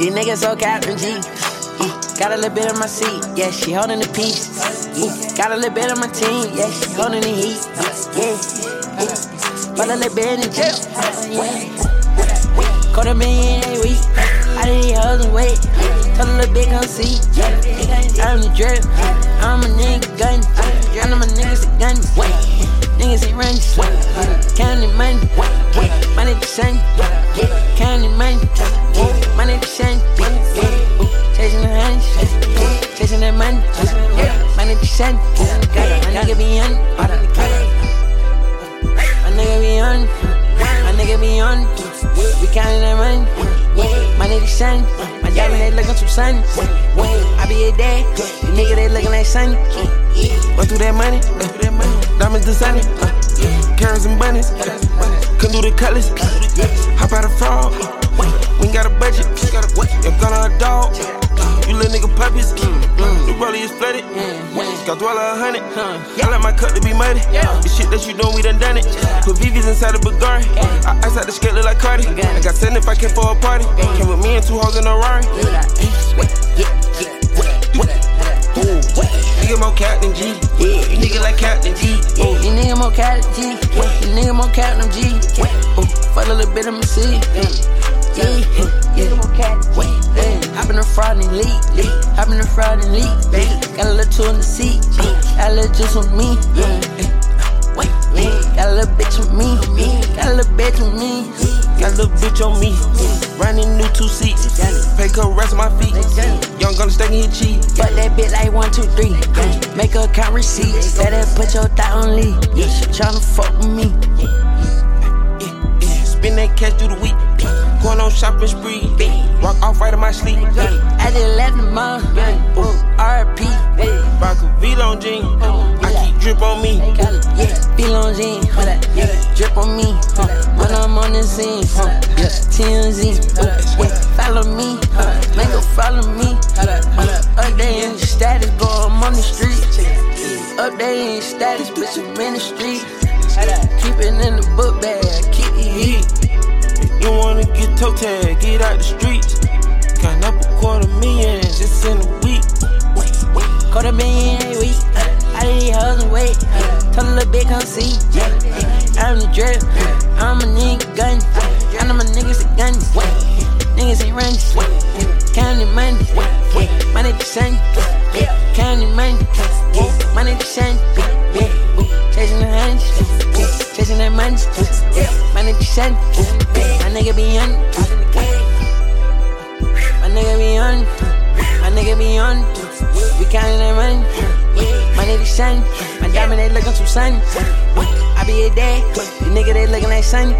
These niggas so Captain G. Got a little bit of my seat, yeah, she holding the piece. Got a little bit of my team, yeah, she holding the heat. Yeah, yeah. But a little bit in the jail. Yeah. Quarter million a week. I didn't hoes and wait. Tell a little bit come see. I'm the drip. I'm a nigga gun. I know my niggas a gun. Niggas ain't running. Counting money. Money to send. 100%. My nigga be on. My nigga be on. My nigga be on. We counting that money. My nigga son. My daddy they looking too sun. I be a dad. The nigga they looking like son. Run through that money. Diamonds designing. Carrots and bunnies. Couldn't do the colors. Hop out of frog we ain't got a budget, your gun on a dog, you little nigga puppies, mm, mm. Mm. the rollie is flooded, got dwell a hundred, I like my cut to be muddy, the shit that you know we done done it, put VVs inside the Bugatti, I ice out the skate look like Cardi, I got 75k for a party, came with me and two hoes in a Rari. Nigga more Captain G. Yeah, you nigga like Captain G. Oh, you nigga more cat G. You nigga more them G. Oh, fuck a little bit of my C. Yeah, and leak. Hop in the front and leak. Got a little two in the seat. Got a little juice on me. Got a little bitch on me. Got a little bitch on me. Got a little bitch on me. Running new two seats. Pay cover rest of my feet. Young gonna stack in his cheese. Fuck that bitch like one, two, three. Make her count receipts. Better put your thought on lead. Yeah, she tryna fuck with me. Yeah, yeah. Spend that cash through the week. Going on shopping spree. Walk off right in my sleep. I just left. RP. Rock a Vlone jean. I keep drip on me. On jean. Drip on me. When I'm on the scene. TMZ. Follow me. Make her follow me. Up in the status, bro. I'm on the street. Up in status, bitch, I'm in the street. Keep it in the book bag. Keep it heat. You wanna get toe tag, get out the streets. Quarter million a week. I did hoes and wait. Tell a little bit come see. I'm the drip. I'm a nigga gun. I know my niggas a gun. Niggas ain't running. Counting money. Money to send. Counting money. Money to send. Chasing the honey. Chasing that money. Money to send. My nigga be on. My nigga be on. My nigga be on. We counting that money. My nigga shine. My diamond they looking too sunny. I be a dad. The nigga they looking like sunny.